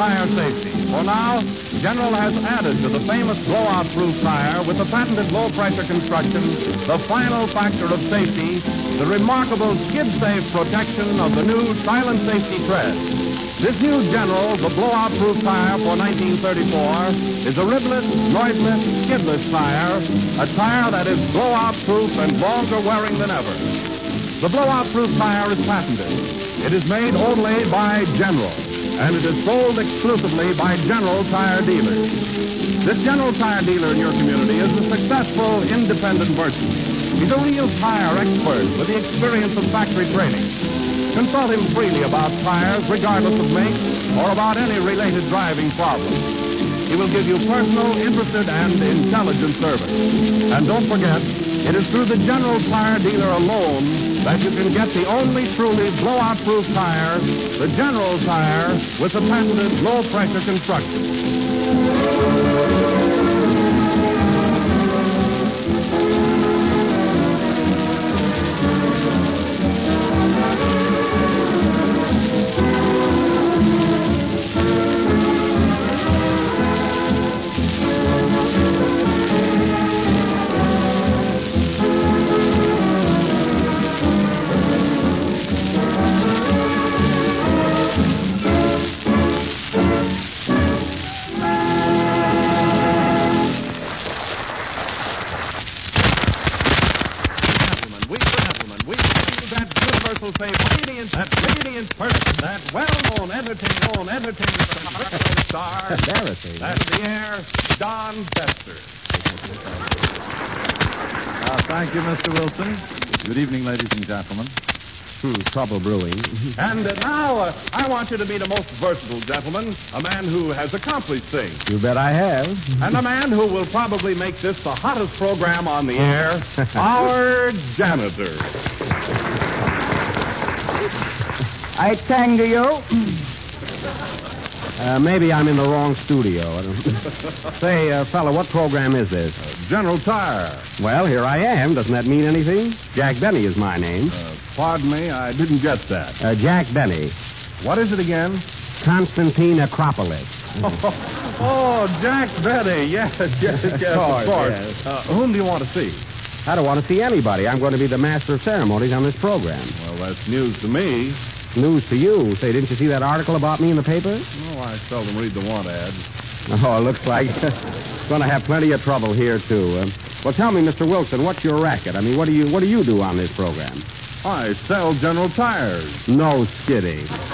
tire safety. For now, General has added to the famous blowout proof tire with the patented low pressure construction, the final factor of safety, the remarkable skid safe protection of the new silent safety tread. This new General, the blowout proof tire for 1934, is a ribless, noiseless, skidless tire, a tire that is blowout proof and longer wearing than ever. The blowout proof tire is patented. It is made only by General, and it is sold exclusively by General Tire Dealers. This General Tire dealer in your community is a successful independent merchant. He's a real tire expert with the experience of factory training. Consult him freely about tires, regardless of make, or about any related driving problem. He will give you personal, interested, and intelligent service. And don't forget, it is through the General Tire dealer alone that you can get the only truly blowout-proof tire, the General Tire, with the patented low-pressure construction. Want you to meet a most versatile gentleman, a man who has accomplished things, You bet I have. and a man who will probably make this the hottest program on the air, our janitor. I tang to you. Uh, maybe I'm in the wrong studio. Say, uh, fella, what program is this? General Tire. Well, here I am. Doesn't that mean anything? Jack Benny is my name. Uh, pardon me, I didn't get that. Uh, Jack Benny. What is it again? Constantine Acropolis. Oh, Jack Benny. Yes, yes, yes, Of course, yes. Uh, whom do you want to see? I don't want to see anybody. I'm going to be the master of ceremonies on this program. Well, that's news to me. News to you. Say, didn't you see that article about me in the paper? Oh, I seldom read the want ads. Oh, it looks like going to have plenty of trouble here too. Um, well, tell me, Mr. Wilson, what's your racket? I mean, what do you what do you do on this program? I sell General Tires. No skidding. Thank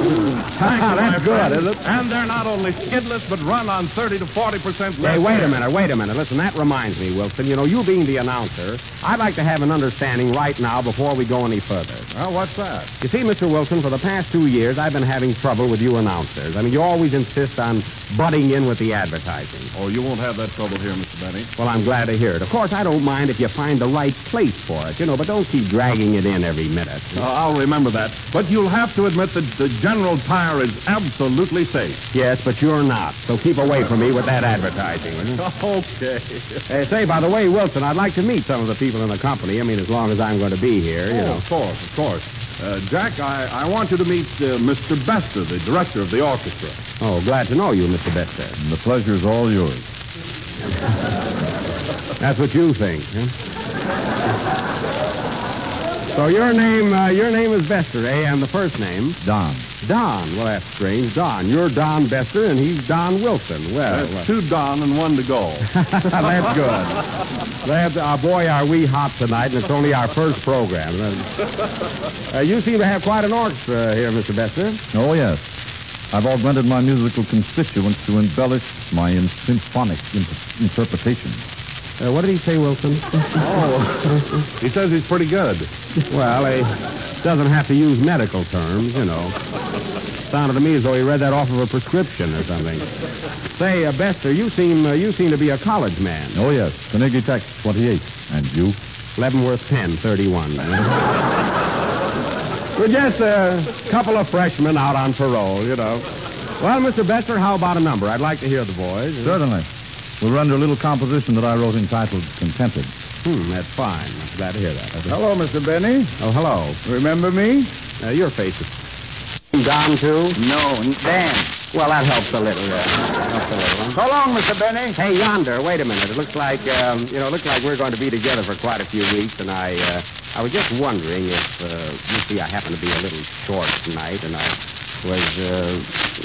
you, ah, my That's good, friend. isn't it? And they're not only skidless, but run on 30 to 40 percent less. Hey, wait a air. minute, wait a minute. Listen, that reminds me, Wilson. You know, you being the announcer, I'd like to have an understanding right now before we go any further. Well, what's that? You see, Mr. Wilson, for the past two years, I've been having trouble with you announcers. I mean, you always insist on butting in with the advertising. Oh, you won't have that trouble here, Mr. Benny. Well, I'm glad to hear it. Of course, I don't mind if you find the right place for it, you know, but don't keep dragging it in every minute. Uh, I'll remember that. But you'll have to admit that the General Tire is absolutely safe. Yes, but you're not. So keep away from me with that advertising. will you? Okay. Hey, say, by the way, Wilson, I'd like to meet some of the people in the company. I mean, as long as I'm going to be here, you Oh, know. of course, of course. Uh, Jack, I, I want you to meet uh, Mr. Bestor, the director of the orchestra. Oh, glad to know you, Mr. Bestor. The pleasure's all yours. That's what you think, huh? So your name, uh, your name is Bestor, eh? And the first name, Don. Don. Well, that's strange. Don. You're Don Bestor, and he's Don Wilson. Well, two Don and one to go. That's good. That's, uh, boy, are we hot tonight, and it's only our first program. Uh, you seem to have quite an orchestra here, Mr. Bestor. Oh, yes. I've augmented my musical constituents to embellish my in- symphonic inter- interpretation. Uh, what did he say, Wilson? Oh, he says he's pretty good. well, he doesn't have to use medical terms, you know. Sounded to me as though he read that off of a prescription or something. Say, uh, Bestor, you seem uh, you seem to be a college man. Oh, yes. Carnegie Tech, 28. And you? Leavenworth Penn, 31. We're just a couple of freshmen out on parole, you know. Well, Mr. Bestor, how about a number? I'd like to hear the boys. Certainly. We'll render a little composition that I wrote entitled Contented. Hmm, that's fine. I'm glad to hear that. Hello, Mr. Benny. Oh, hello. Remember me? Uh, your face is... Don, too? No, Dan. Well, that helps a little. Uh, helps a little. So long, Mr. Benny. Hey, yonder, wait a minute. It looks like, um, you know, it looks like we're going to be together for quite a few weeks, and I, uh, I was just wondering if, uh, you see, I happen to be a little short tonight, and I was, uh,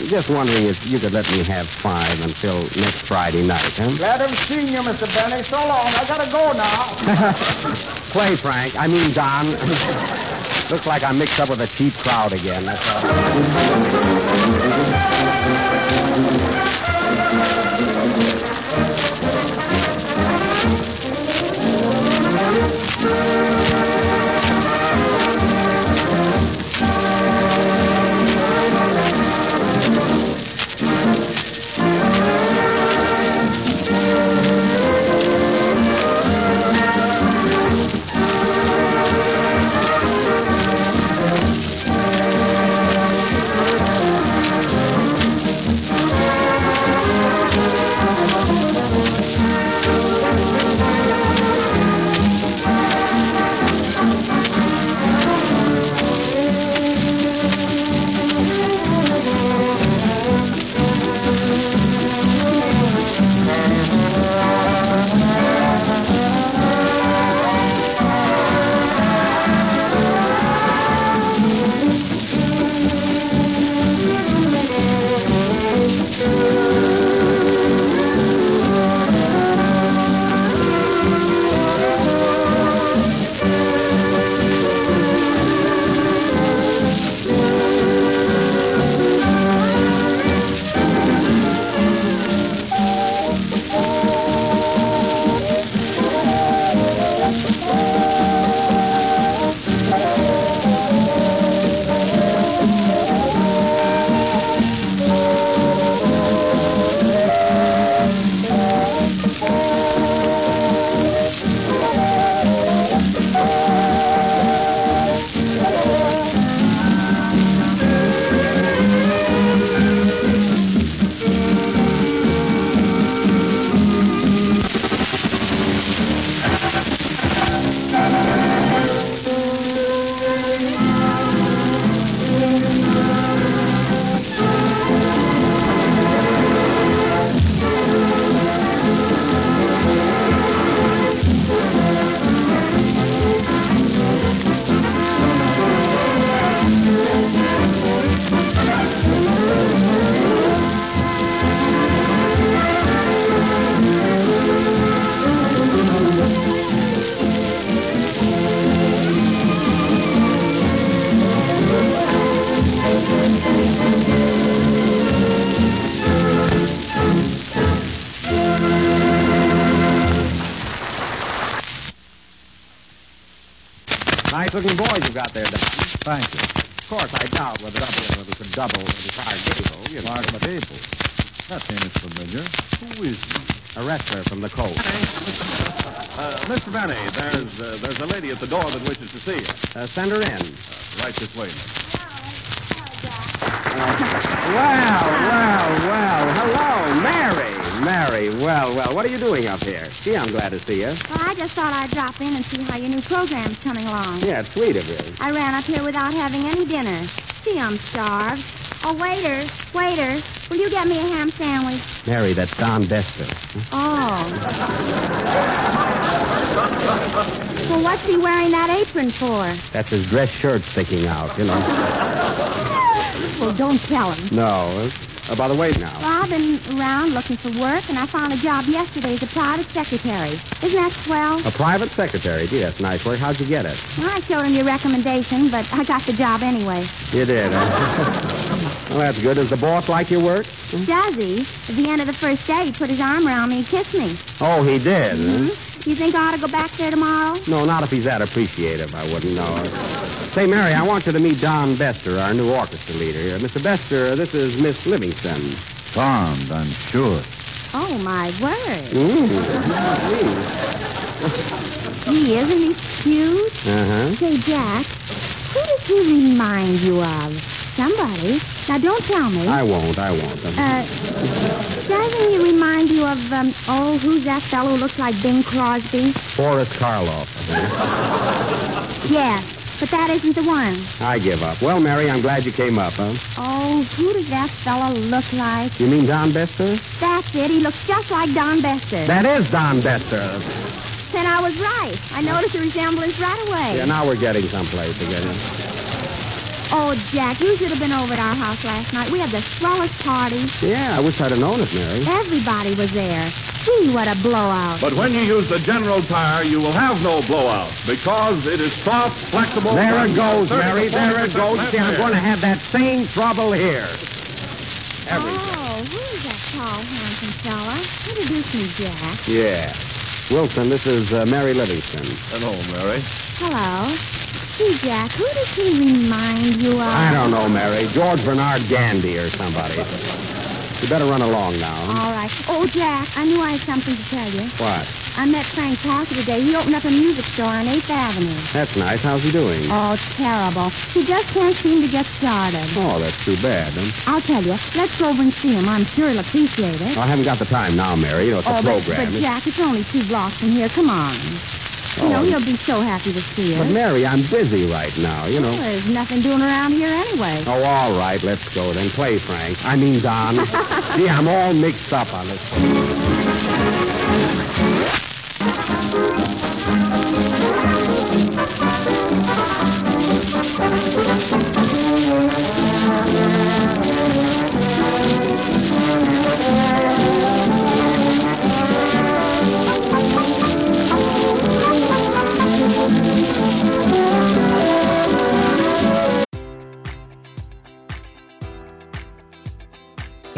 just wondering if you could let me have five until next Friday night, huh? Glad to have seen you, Mr. Benny. So long. I gotta go now. Play, Frank. I mean, Don. looks like I'm mixed up with a cheap crowd again, that's all. Nice looking boys you've got there, Don. Thank you. Of course, I doubt whether double whether we could double the entire Gable. You know, Clark Gable. That name is familiar. Who is he? a wrestler from the coast. Uh, Mr. Benny, there's uh, there's a lady at the door that wishes to see you. Uh, send her in. Right this way. miss. Well, well, well. Hello, Mary. Mary, well, well. What are you doing up here? Gee, I'm glad to see you. Well, I just thought I'd drop in and see how your new program's coming along. Yeah, it's sweet of you. I ran up here without having any dinner. Gee, I'm starved. Oh, waiter, waiter, will you get me a ham sandwich? Mary, that's Don Bestor. Oh. well, what's he wearing that apron for? That's his dress shirt sticking out, you know. Well, don't tell him. No. Uh, by the way, now. Well, I've been around looking for work, and I found a job yesterday as a private secretary. Isn't that swell? A private secretary. Gee, that's nice work. How'd you get it? Well, I showed him your recommendation, but I got the job anyway. You did, huh? well, that's good. Does the boss like your work? Does he? At the end of the first day, he put his arm around me and kissed me. Oh, he did. huh? Hmm? You think I ought to go back there tomorrow? No, not if he's that appreciative. I wouldn't know. Say, Mary, I want you to meet Don Bestor, our new orchestra leader. Mr. Bestor, this is Miss Livingstone. Charmed, I'm sure. Oh, my word. Mm. Gee, isn't he cute? Uh-huh. Say, Jack, who does he remind you of? Somebody. Now, don't tell me. I won't, I won't. Uh, doesn't he remind you of, um, oh, who's that fellow who looks like Bing Crosby? Boris Karloff. Yes, but that isn't the one. I give up. Well, Mary, I'm glad you came up, huh? Oh, who does that fellow look like? You mean Don Bestor? That's it. He looks just like Don Bestor. That is Don Bestor. Then I was right. I noticed the resemblance right away. Yeah, now we're getting someplace again. Oh, Jack, you should have been over at our house last night. We had the swellest party. Yeah, I wish I'd have known it, Mary. Everybody was there. Gee, what a blowout. But when you use the General Tire, you will have no blowout because it is soft, flexible. There it goes, Mary. There it goes. See, I'm going to have that same trouble here. Every Oh, who's that tall, handsome fella? Introduce me, Jack. Yeah. Wilson, this is uh, Mary Livingstone. Hello, Mary. Hello. Gee, Jack, who does he remind you of? I don't know, Mary. George Bernard Gandhi or somebody. You better run along now. All right. Oh, Jack, I knew I had something to tell you. What? I met Frank Parker today. He opened up a music store on 8th Avenue. That's nice. How's he doing? Oh, terrible. He just can't seem to get started. Oh, that's too bad. Huh? I'll tell you. Let's go over and see him. I'm sure he'll appreciate it. I haven't got the time now, Mary. You know, it's oh, a but, program. but Jack, it's only two blocks from here. Come on. You know, Oh. he'll be so happy to see But. Mary, I'm busy right now, you know. Well, there's nothing doing around here anyway. Oh, all right. Let's go then. Play, Frank. I mean, Don. Gee, I'm all mixed up on this.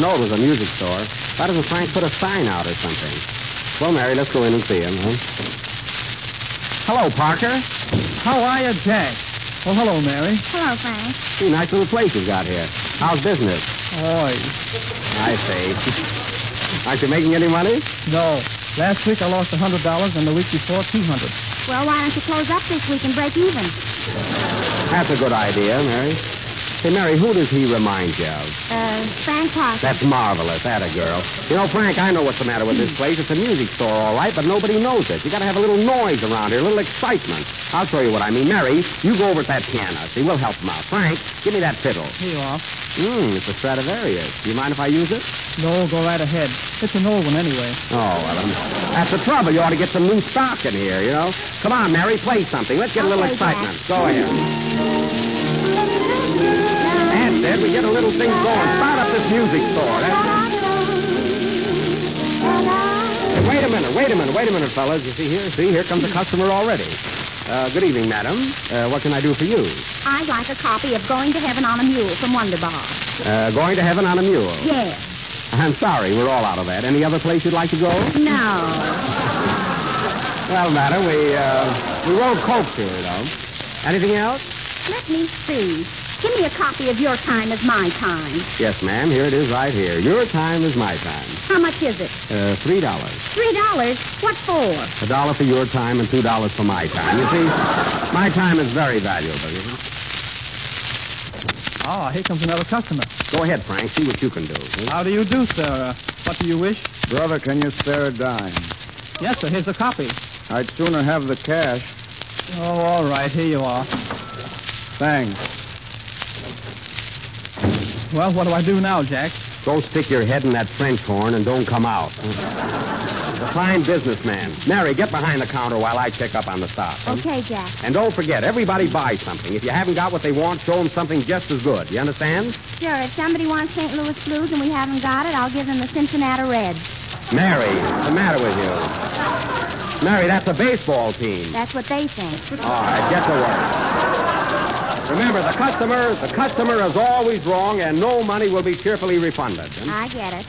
Gee, you know it was a music store. Why doesn't Frank put a sign out or something? Well, Mary, let's go in and see him, huh? Hello, Parker. How are you, Jack? Oh, hello, Mary. Hello, Frank. Gee, nice little place you've got here. How's business? Oi. I see. Aren't you making any money? No. Last week I lost a $100 and the week before 200 Well, why don't you close up this week and break even? That's a good idea, Mary. Hey, Mary, who does he remind you of? Uh, Frank Parker. That's marvelous. That a girl. You know, Frank, I know what's the matter with this place. It's a music store, all right, but nobody knows it. You gotta have a little noise around here, a little excitement. I'll show you what I mean. Mary, you go over at that piano. See, we'll help him out. Frank, give me that fiddle. Here you are. Hmm, it's a Stradivarius. Do you mind if I use it? No, go right ahead. It's an old one anyway. Oh, well, um, that's the trouble. You ought to get some new stock in here, you know? Come on, Mary, play something. Let's get a little Okay, Jack. excitement. Go ahead. It. We get a little thing going. Start up this music store. That's Hey, wait a minute, wait a minute, wait a minute, fellas. You see here? See, here comes a customer already. Uh, good evening, madam. Uh, what can I do for you? I'd like a copy of Going to Heaven on a Mule from Wonderbar. Uh, going to heaven on a mule. Yes. I'm sorry, we're all out of that. Any other place you'd like to go? No. Well, madam, we, uh, we won't coax you, know. Anything else? Let me see. Give me a copy of Your Time is My Time. Yes, ma'am. Here it is right here. Your time is my time. How much is it? Uh, three dollars. Three dollars? What for? A dollar for your time and two dollars for my time. You see, my time is very valuable. you know. Ah, here comes another customer. Go ahead, Frank. See what you can do. How do you do, sir? Uh, what do you wish? Brother, can you spare a dime? Yes, sir. Here's a copy. I'd sooner have the cash. Oh, all right. Here you are. Thanks. Well, what do I do now, Jack? Go stick your head in that French horn and don't come out. A fine businessman. Mary, get behind the counter while I check up on the stock. Okay, Jack. And don't forget, everybody buys something. If you haven't got what they want, show them something just as good. You understand? Sure, if somebody wants St. Louis Blues and we haven't got it, I'll give them the Cincinnati Reds. Mary, what's the matter with you? Mary, that's a baseball team. That's what they think. All right, get to work. Remember, the customer, the customer is always wrong, and no money will be cheerfully refunded. I get it.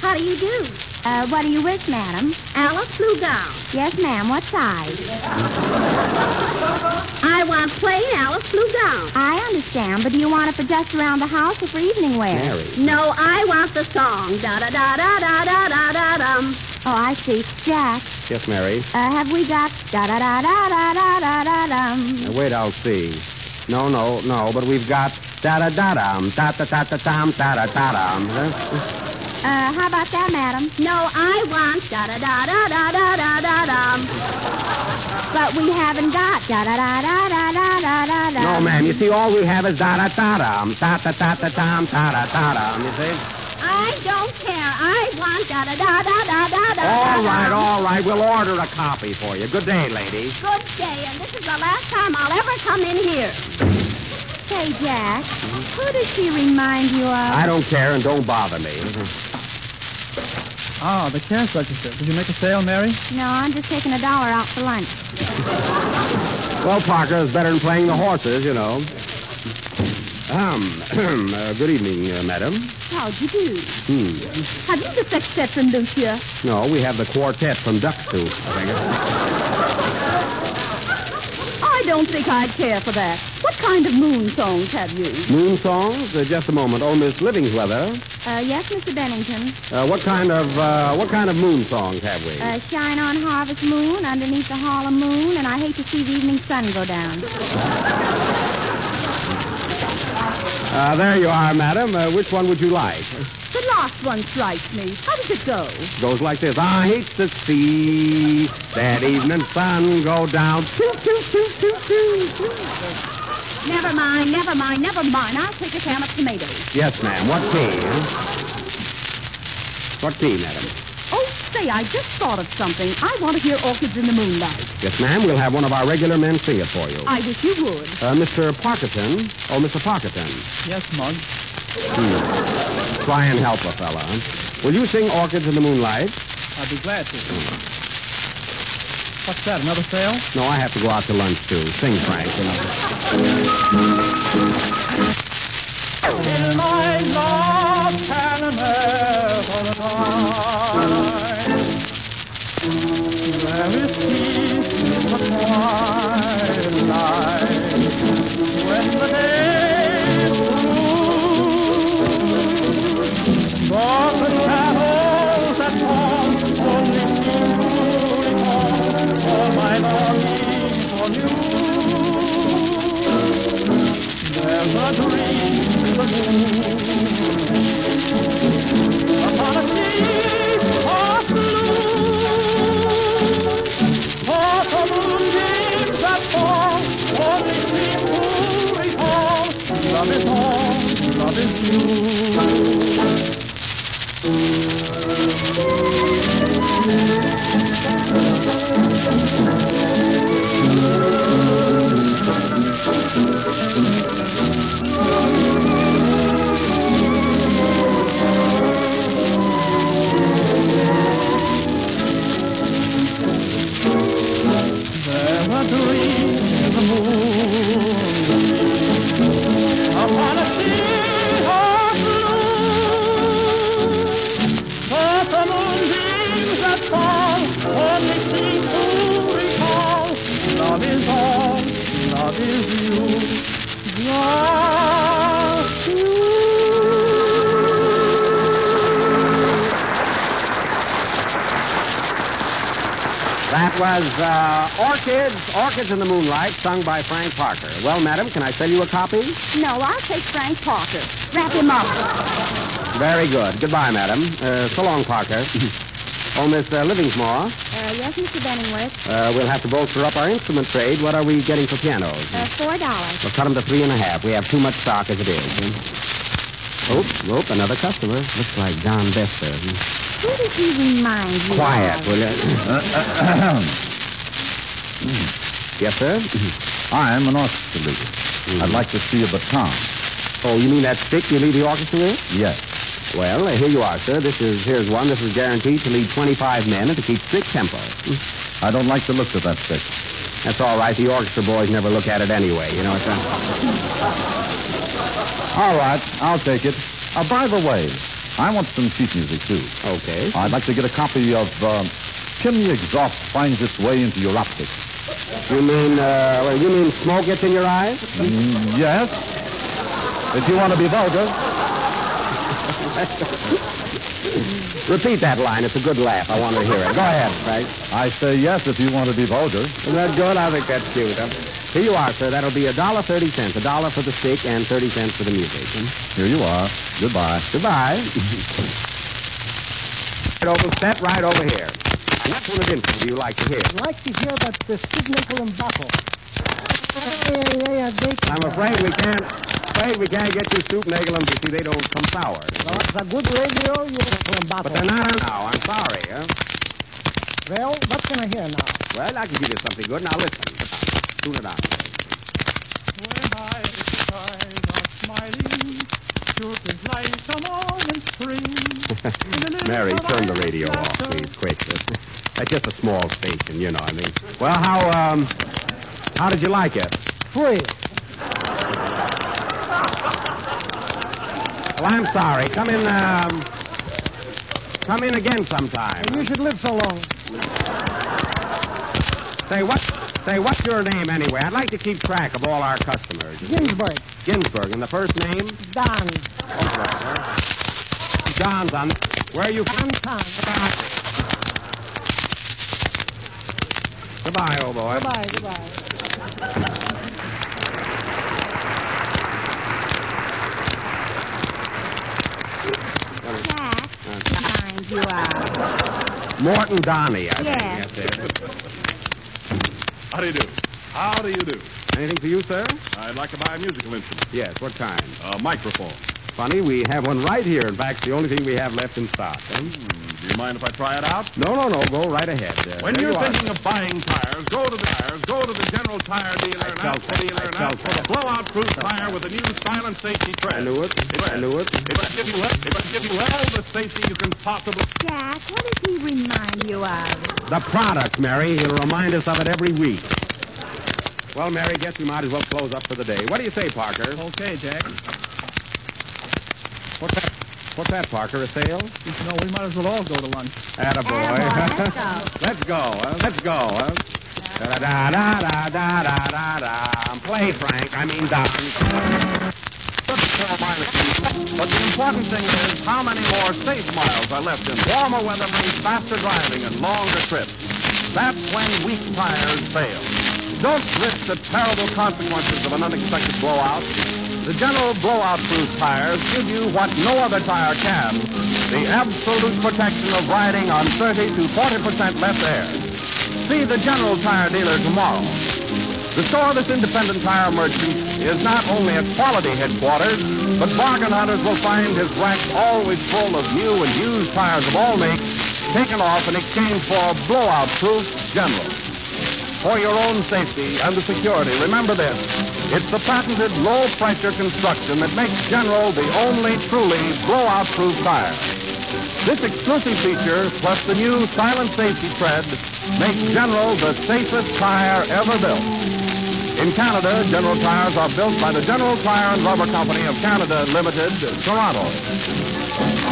How do you do? Uh, what do you wish, madam? Alice blue gown. Yes, ma'am. What size? I want plain Alice blue gown. I understand, but do you want it for just around the house or for evening wear? Mary. No, I want the song. Da da da da da da da da dum. Oh, I see. Jack, Yes, Mary. uh, have we got da da da da da da da da dum? Wait, I'll see. No, no, no, but we've got da da da dum, da da da da dum, da da da dum. Uh, how about that, madam? No, I want da da da da da da da da dum. But we haven't got da da da da da da da da da. No, ma'am. You see, all we have is da da da dum, ta ta ta ta dum, ta da da dum. You see? I don't care. I want da da da da da da da. All da, right, da. all right. We'll order a copy for you. Good day, lady. Good day, and this is the last time I'll ever come in here. Say, Jack, who does she remind you of? I don't care, and don't bother me. Oh, the cash register. Did you make a sale, Mary? No, I'm just taking a dollar out for lunch. Well, Parker, it's better than playing the horses, you know. Um, uh, good evening, uh, madam. How do you do? Hmm. Have you the sextet from Lucia? No, we have the quartet from Duck Soup, I. I don't think I'd care for that. What kind of moon songs have you? Moon songs? Uh, just a moment. Oh, Miss Livingsweather. Uh, yes, Mr. Bennington. Uh, what kind of uh, what kind of moon songs have we? Uh, shine on harvest moon, underneath the Harlem moon, and I hate to see the evening sun go down. Uh, there you are, madam. Uh, which one would you like? The last one strikes me. How does it go? Goes like this. I hate to see that evening sun go down. Never mind, never mind, never mind. I'll take a can of tomatoes. Yes, ma'am. What key? huh? What key, madam? Say, I just thought of something. I want to hear Orchids in the Moonlight. Yes, ma'am. We'll have one of our regular men sing it for you. I wish you would. Uh, Mr. Parkerton. Oh, Mr. Parkerton. Yes, Mug. Hmm. Try and help a fella. Will you sing Orchids in the Moonlight? I'd be glad to. What's that, another sale? No, I have to go out to lunch, too. Sing, Frank. You know. In my love can uh, Orchids, Orchids in the Moonlight, sung by Frank Parker. Well, madam, can I sell you a copy? No, I'll take Frank Parker. Wrap him up. Very good. Goodbye, madam. Uh, so long, Parker. oh, Miss uh, Livingsmore, Uh, yes, Mr. Benningworth. uh, we'll have to bolster up our instrument trade. What are we getting for pianos? Uh, four dollars. We'll cut them to three and a half. We have too much stock as it is. Hmm? Oop, oop, another customer. Looks like Don Bestor. Hmm. Who does he remind you Quiet, of? will you? yes, sir? I'm an orchestra leader. I'd like to see a baton. Oh, you mean that stick you lead the orchestra with? Yes. Well, uh, here you are, sir. This is here's one. This is guaranteed to lead 25 men and to keep strict tempo. I don't like the looks of that stick. That's all right. The orchestra boys never look at it anyway. You know what I'm All right, I'll take it. Uh, by the way, I want some sheet music, too. Okay. I'd like to get a copy of uh, Chimney Exhaust Finds Its Way into Your Optics. You mean, uh, well, you mean smoke gets in your eyes? Mm, yes. If you want to be vulgar. Repeat that line. It's a good laugh. I want to hear it. Go ahead, Frank. I say yes if you want to be vulgar. Isn't that good? I think that's cute. Huh? Here you are, sir. That'll be a dollar thirty cents. A dollar for the stick and thirty cents for the music. Here you are. Goodbye. Goodbye. right over, step right over here. Which one of interest do you like to hear? I'd like to hear about the Sid Nickel and Buckle. They I'm afraid we can't. Afraid we can't get you soup nagelums. You see, they don't come sour. Well, it's a good radio, you Nickel and Buckle. But they're not on now. I'm sorry, huh? Well, what can I hear now? Well, I can give you something good. Now listen. Tune it on. When eyes are smiling, truth is like a morning spring. Mary, turn the radio off, please, quick. That's just a small station, you know. I mean, well, how um, how did you like it? Free. Well, I'm sorry. Come in. Um, come in again sometime. You should live so long. Say what? Say what's your name anyway? I'd like to keep track of all our customers. Ginsburg. Ginsburg, and the first name? Don. John's on. Where are you from? Don. Goodbye, old boy. Goodbye, goodbye. Jack, mind you are. Morton Downey, I Yes. think. Yes. How do you do? How do you do? Anything for you, sir? I'd like to buy a musical instrument. Yes, what kind? A microphone. Funny, we have one right here. In fact, the only thing we have left in stock. huh? Do you mind if I try it out? No, no, no. Go right ahead. Uh, When you're you are. thinking of buying tires, go to the tires. Go to the general tire dealer and ask for the dealer and ask for the blowout-proof tire with the new silent safety tread. I knew it. I knew it. It will give you it will give you all the safety you can possibly. Jack, what does he remind you of? The product, Mary. He'll remind us of it every week. Well, Mary, guess we might as well close up for the day. What do you say, Parker? Okay, Jack. What's that? What's that, Parker? A sale? You know, we might as well all go to lunch. Attaboy. Attaboy, let's go. huh? Let's go. Huh? Da da da da da da da da. Play, Frank. I mean, Don. But the important thing is how many more safe miles are left in warmer weather means faster driving and longer trips. That's when weak tires fail. Don't risk the terrible consequences of an unexpected blowout. The General blowout-proof tires give you what no other tire can, the absolute protection of riding on 30 to 40% less air. See the General Tire dealer tomorrow. The store of this independent tire merchant is not only a quality headquarters, but bargain hunters will find his racks always full of new and used tires of all makes taken off in exchange for blowout-proof General. For your own safety and the security, remember this. It's the patented low-pressure construction that makes General the only truly blowout-proof tire. This exclusive feature, plus the new silent safety tread, makes General the safest tire ever built. In Canada, General tires are built by the General Tire and Rubber Company of Canada Limited, Toronto.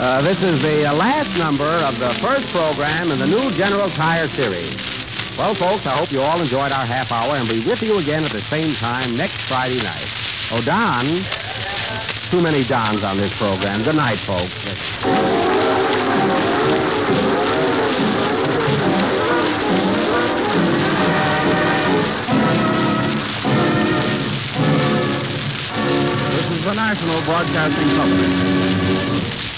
Uh, this is the uh, last number of the first program in the new General Tire series. Well, folks, I hope you all enjoyed our half hour and be with you again at the same time next Friday night. Oh, Don, too many Dons on this program. Good night, folks. This is the National Broadcasting Company.